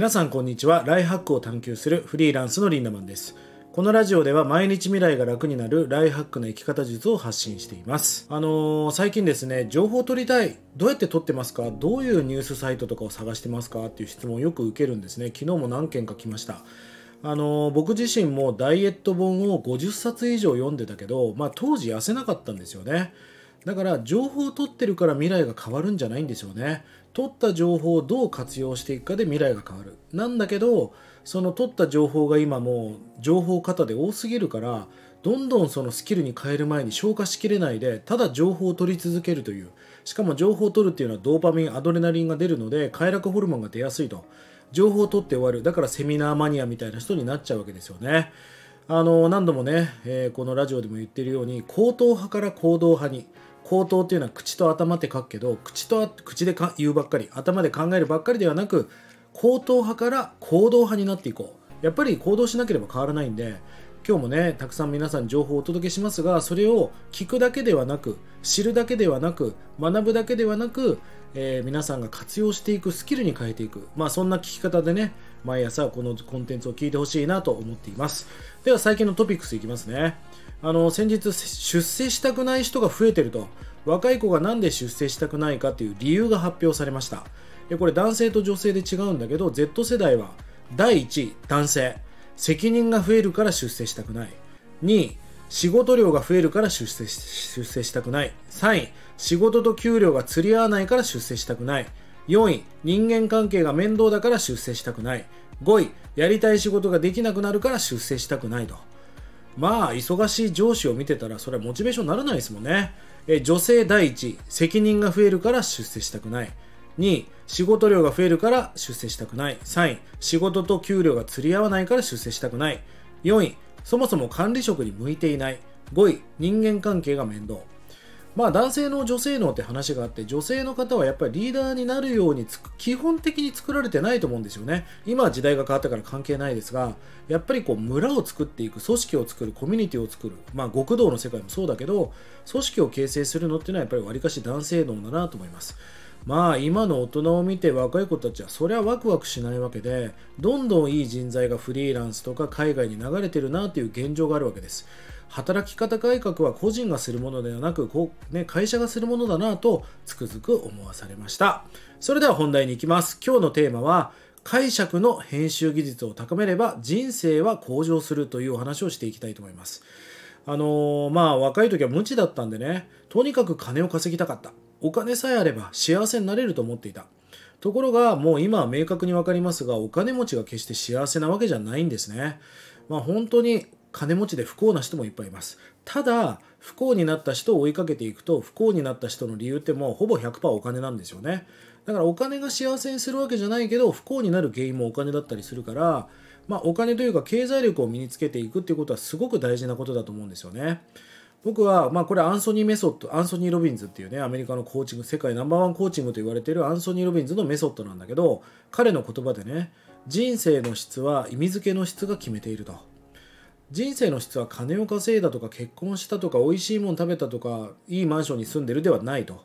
皆さんこんにちは。ライハックを探求するフリーランスのリンダマンです。このラジオでは毎日未来が楽になるライハックの生き方術を発信しています。あのー、最近ですね情報を取りたいどうやって取ってますか？どういうニュースサイトとかを探してますか？っていう質問をよく受けるんですね。昨日も何件か来ました。あのー、僕自身もダイエット本を50冊以上読んでたけど、まあ、当時痩せなかったんですよね。だから情報を取ってるから未来が変わるんじゃないんですよね。取った情報をどう活用していくかで未来が変わる。なんだけどその取った情報が今もう情報型で多すぎるからどんどんそのスキルに変える前に消化しきれないでただ情報を取り続けるという。しかも情報を取るっていうのはドーパミンアドレナリンが出るので快楽ホルモンが出やすいと。情報を取って終わる。だからセミナーマニアみたいな人になっちゃうわけですよね。あの何度もね、えー、このラジオでも言ってるように行動派から行動派に口頭っていうのは口と頭って書くけど口と口でか言うばっかり頭で考えるばっかりではなく口頭派から行動派になっていこうやっぱり行動しなければ変わらないんで今日もねたくさん皆さん情報をお届けしますがそれを聞くだけではなく知るだけではなく学ぶだけではなく、えー、皆さんが活用していくスキルに変えていくまあそんな聞き方でね毎朝このコンテンツを聞いてほしいなと思っています。では最近のトピックスいきますね。あの先日出世したくない人が増えてると。若い子が何で出世したくないかという理由が発表されました。これ男性と女性で違うんだけど Z 世代は第1位男性。責任が増えるから出世したくない。2位仕事量が増えるから出世出世したくない。3位仕事と給料が釣り合わないから出世したくない。4位人間関係が面倒だから出世したくない。5位やりたい仕事ができなくなるから出世したくないと。まあ忙しい上司を見てたらそれはモチベーションにならないですもんね。え女性第一責任が増えるから出世したくない。2位仕事量が増えるから出世したくない。3位仕事と給料が釣り合わないから出世したくない。4位そもそも管理職に向いていない。5位人間関係が面倒。まあ男性の女性能って話があって女性の方はやっぱりリーダーになるように基本的に作られてないと思うんですよね。今は時代が変わったから関係ないですがやっぱりこう村を作っていく組織を作るコミュニティを作るまあ極道の世界もそうだけど組織を形成するのっていうのはやっぱりわりかし男性能だなと思います。まあ今の大人を見て若い子たちはそりゃワクワクしないわけでどんどんいい人材がフリーランスとか海外に流れてるなという現状があるわけです。働き方改革は個人がするものではなくこう、ね、会社がするものだなとつくづく思わされました。それでは本題に行きます。今日のテーマは解釈の編集技術を高めれば人生は向上するというお話をしていきたいと思います。あのー、まあ若い時は無知だったんでねとにかく金を稼ぎたかった。お金さえあれば幸せになれると思っていた。ところがもう今は明確に分かりますがお金持ちが決して幸せなわけじゃないんですね。まあ本当に金持ちで不幸な人もいっぱいいます。ただ不幸になった人を追いかけていくと不幸になった人の理由ってもうほぼ100%お金なんですよね。だからお金が幸せにするわけじゃないけど不幸になる原因もお金だったりするからまあお金というか経済力を身につけていくっていうことはすごく大事なことだと思うんですよね。僕は、まあ、これアンソニーメソッド、アンソニー・ロビンズっていうね、アメリカのコーチング、世界ナンバーワンコーチングと言われているアンソニー・ロビンズのメソッドなんだけど、彼の言葉でね、人生の質は意味付けの質が決めていると。人生の質は金を稼いだとか結婚したとか美味しいもの食べたとかいいマンションに住んでるではないと。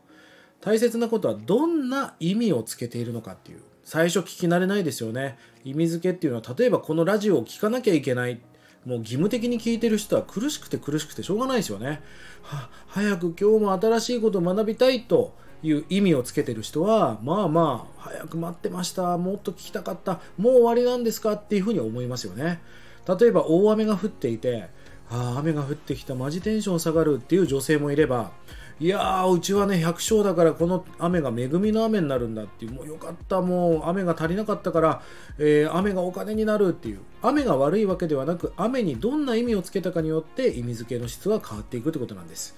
大切なことはどんな意味をつけているのかっていう。最初聞き慣れないですよね。意味付けっていうのは例えばこのラジオを聞かなきゃいけない。もう義務的に聞いてる人は苦しくて苦しくてしょうがないですよね。は早く今日も新しいことを学びたいという意味をつけてる人はまあまあ早く待ってました。もっと聞きたかった。もう終わりなんですかっていうふうに思いますよね。例えば大雨が降っていてああ雨が降ってきたマジテンション下がるっていう女性もいればいやーうちはね百姓だからこの雨が恵みの雨になるんだっていうもうよかったもう雨が足りなかったから、えー、雨がお金になるっていう雨が悪いわけではなく雨にどんな意味をつけたかによって意味付けの質は変わっていくってことなんです、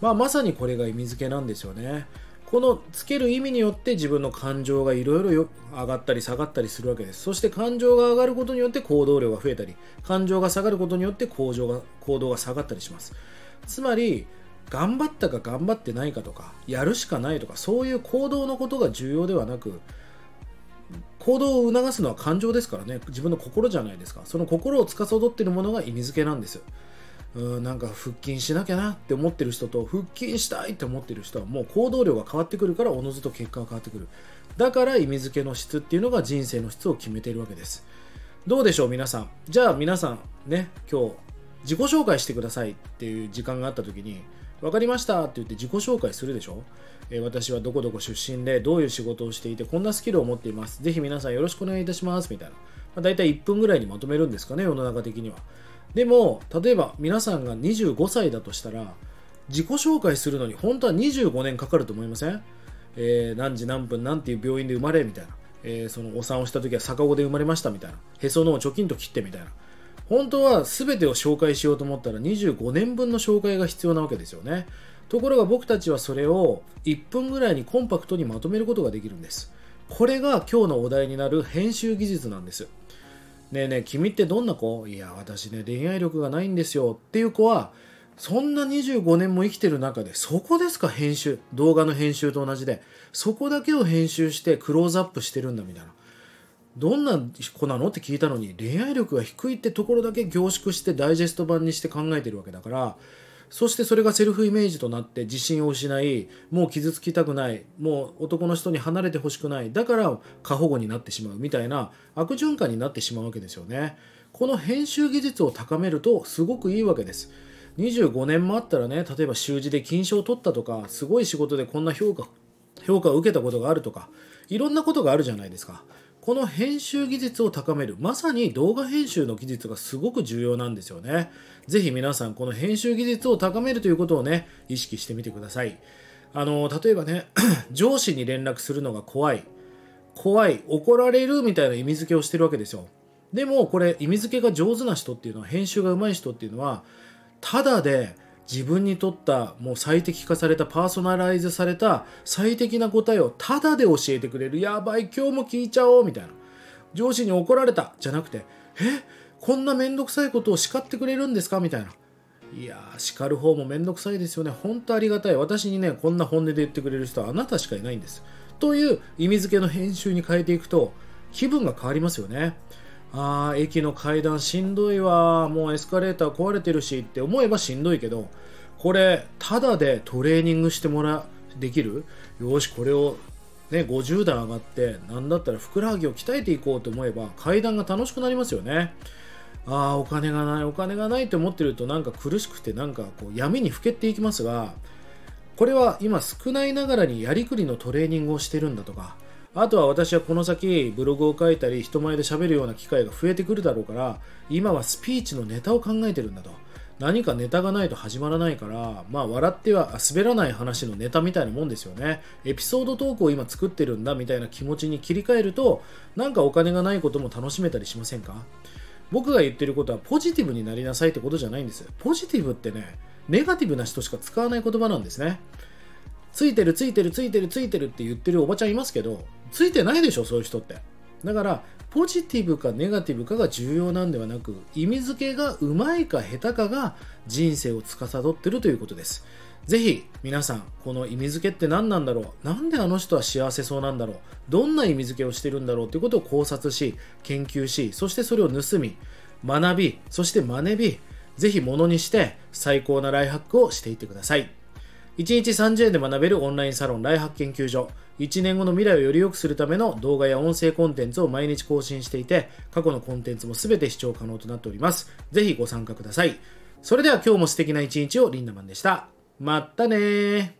まあ、まさにこれが意味付けなんですよね。このつける意味によって自分の感情がいろいろ上がったり下がったりするわけです。そして感情が上がることによって行動量が増えたり感情が下がることによって行動が行動が下がったりします。つまり頑張ったか頑張ってないかとかやるしかないとかそういう行動のことが重要ではなく行動を促すのは感情ですからね。自分の心じゃないですか。その心を司っているものが意味付けなんですうんなんか腹筋しなきゃなって思ってる人と腹筋したいって思ってる人はもう行動量が変わってくるからおのずと結果が変わってくる。だから意味付けの質っていうのが人生の質を決めているわけです。どうでしょう皆さん。じゃあ皆さんね今日自己紹介してくださいっていう時間があった時に分かりましたって言って自己紹介するでしょ、えー、私はどこどこ出身でどういう仕事をしていてこんなスキルを持っています。ぜひ皆さんよろしくお願いいたします。みたいな、まあ、大体1分ぐらいにまとめるんですかね世の中的には。でも例えば皆さんが25歳だとしたら自己紹介するのに本当は25年かかると思いません、えー、何時何分何ていう病院で生まれみたいな、えー、そのお産をした時は逆子で生まれましたみたいな。へその緒を貯金と切ってみたいな。本当は全てを紹介しようと思ったら25年分の紹介が必要なわけですよね。ところが僕たちはそれを1分ぐらいにコンパクトにまとめることができるんです。これが今日のお題になる編集技術なんです。ねえねえ君ってどんな子？いや私ね恋愛力がないんですよ。っていう子はそんな25年も生きてる中でそこですか？編集。動画の編集と同じで。そこだけを編集してクローズアップしてるんだみたいな。どんな子なの？って聞いたのに恋愛力が低いってところだけ凝縮してダイジェスト版にして考えてるわけだからそしてそれがセルフイメージとなって自信を失いもう傷つきたくないもう男の人に離れてほしくないだから過保護になってしまうみたいな悪循環になってしまうわけですよね。この編集技術を高めるとすごくいいわけです。25年もあったらね例えば習字で金賞を取ったとかすごい仕事でこんな評価評価を受けたことがあるとかいろんなことがあるじゃないですか。この編集技術を高めるまさに動画編集の技術がすごく重要なんですよね。ぜひ皆さんこの編集技術を高めるということをね意識してみてください。あの例えばね 上司に連絡するのが怖い。怖い怒られるみたいな意味付けをしてるわけですよ。でもこれ意味付けが上手な人っていうのは編集が上手い人っていうのはただで自分にとったもう最適化されたパーソナライズされた最適な答えをタダで教えてくれる。やばい今日も聞いちゃおうみたいな。上司に怒られた。じゃなくてえ？こんなめんどくさいことを叱ってくれるんですか？みたいな。いやー叱る方もめんどくさいですよね。本当ありがたい。私にねこんな本音で言ってくれる人はあなたしかいないんです。という意味付けの編集に変えていくと気分が変わりますよね。あー駅の階段しんどいわ。もうエスカレーター壊れてるしって思えばしんどいけどこれただでトレーニングしてもらできる？よしこれをね50段上がって何だったらふくらはぎを鍛えていこうと思えば階段が楽しくなりますよね。ああお金がないお金がないって思ってるとなんか苦しくてなんかこう闇にふけていきますがこれは今少ないながらにやりくりのトレーニングをしてるんだとかあとは私はこの先ブログを書いたり人前で喋るような機会が増えてくるだろうから今はスピーチのネタを考えてるんだと。何かネタがないと始まらないからまあ笑っては滑らない話のネタみたいなもんですよね。エピソードトークを今作ってるんだみたいな気持ちに切り替えるとなんかお金がないことも楽しめたりしませんか？僕が言ってることはポジティブになりなさいってことじゃないんです。ポジティブってねネガティブな人しか使わない言葉なんですね。ついてるついてるついてるついてるって言ってるおばちゃんいますけどついてないでしょそういう人って。だからポジティブかネガティブかが重要なんではなく意味付けがうまいか下手かが人生を司ってるということです。ぜひ皆さんこの意味付けって何なんだろう？なんであの人は幸せそうなんだろう？どんな意味付けをしてるんだろうということを考察し研究しそしてそれを盗み学びそして真似びぜひものにして最高なライハックをしていってください。1日30円で学べるオンラインサロンライハック研究所。1年後の未来をより良くするための動画や音声コンテンツを毎日更新していて過去のコンテンツも全て視聴可能となっております。ぜひご参加ください。それでは今日も素敵な一日をリンダマンでした。まったね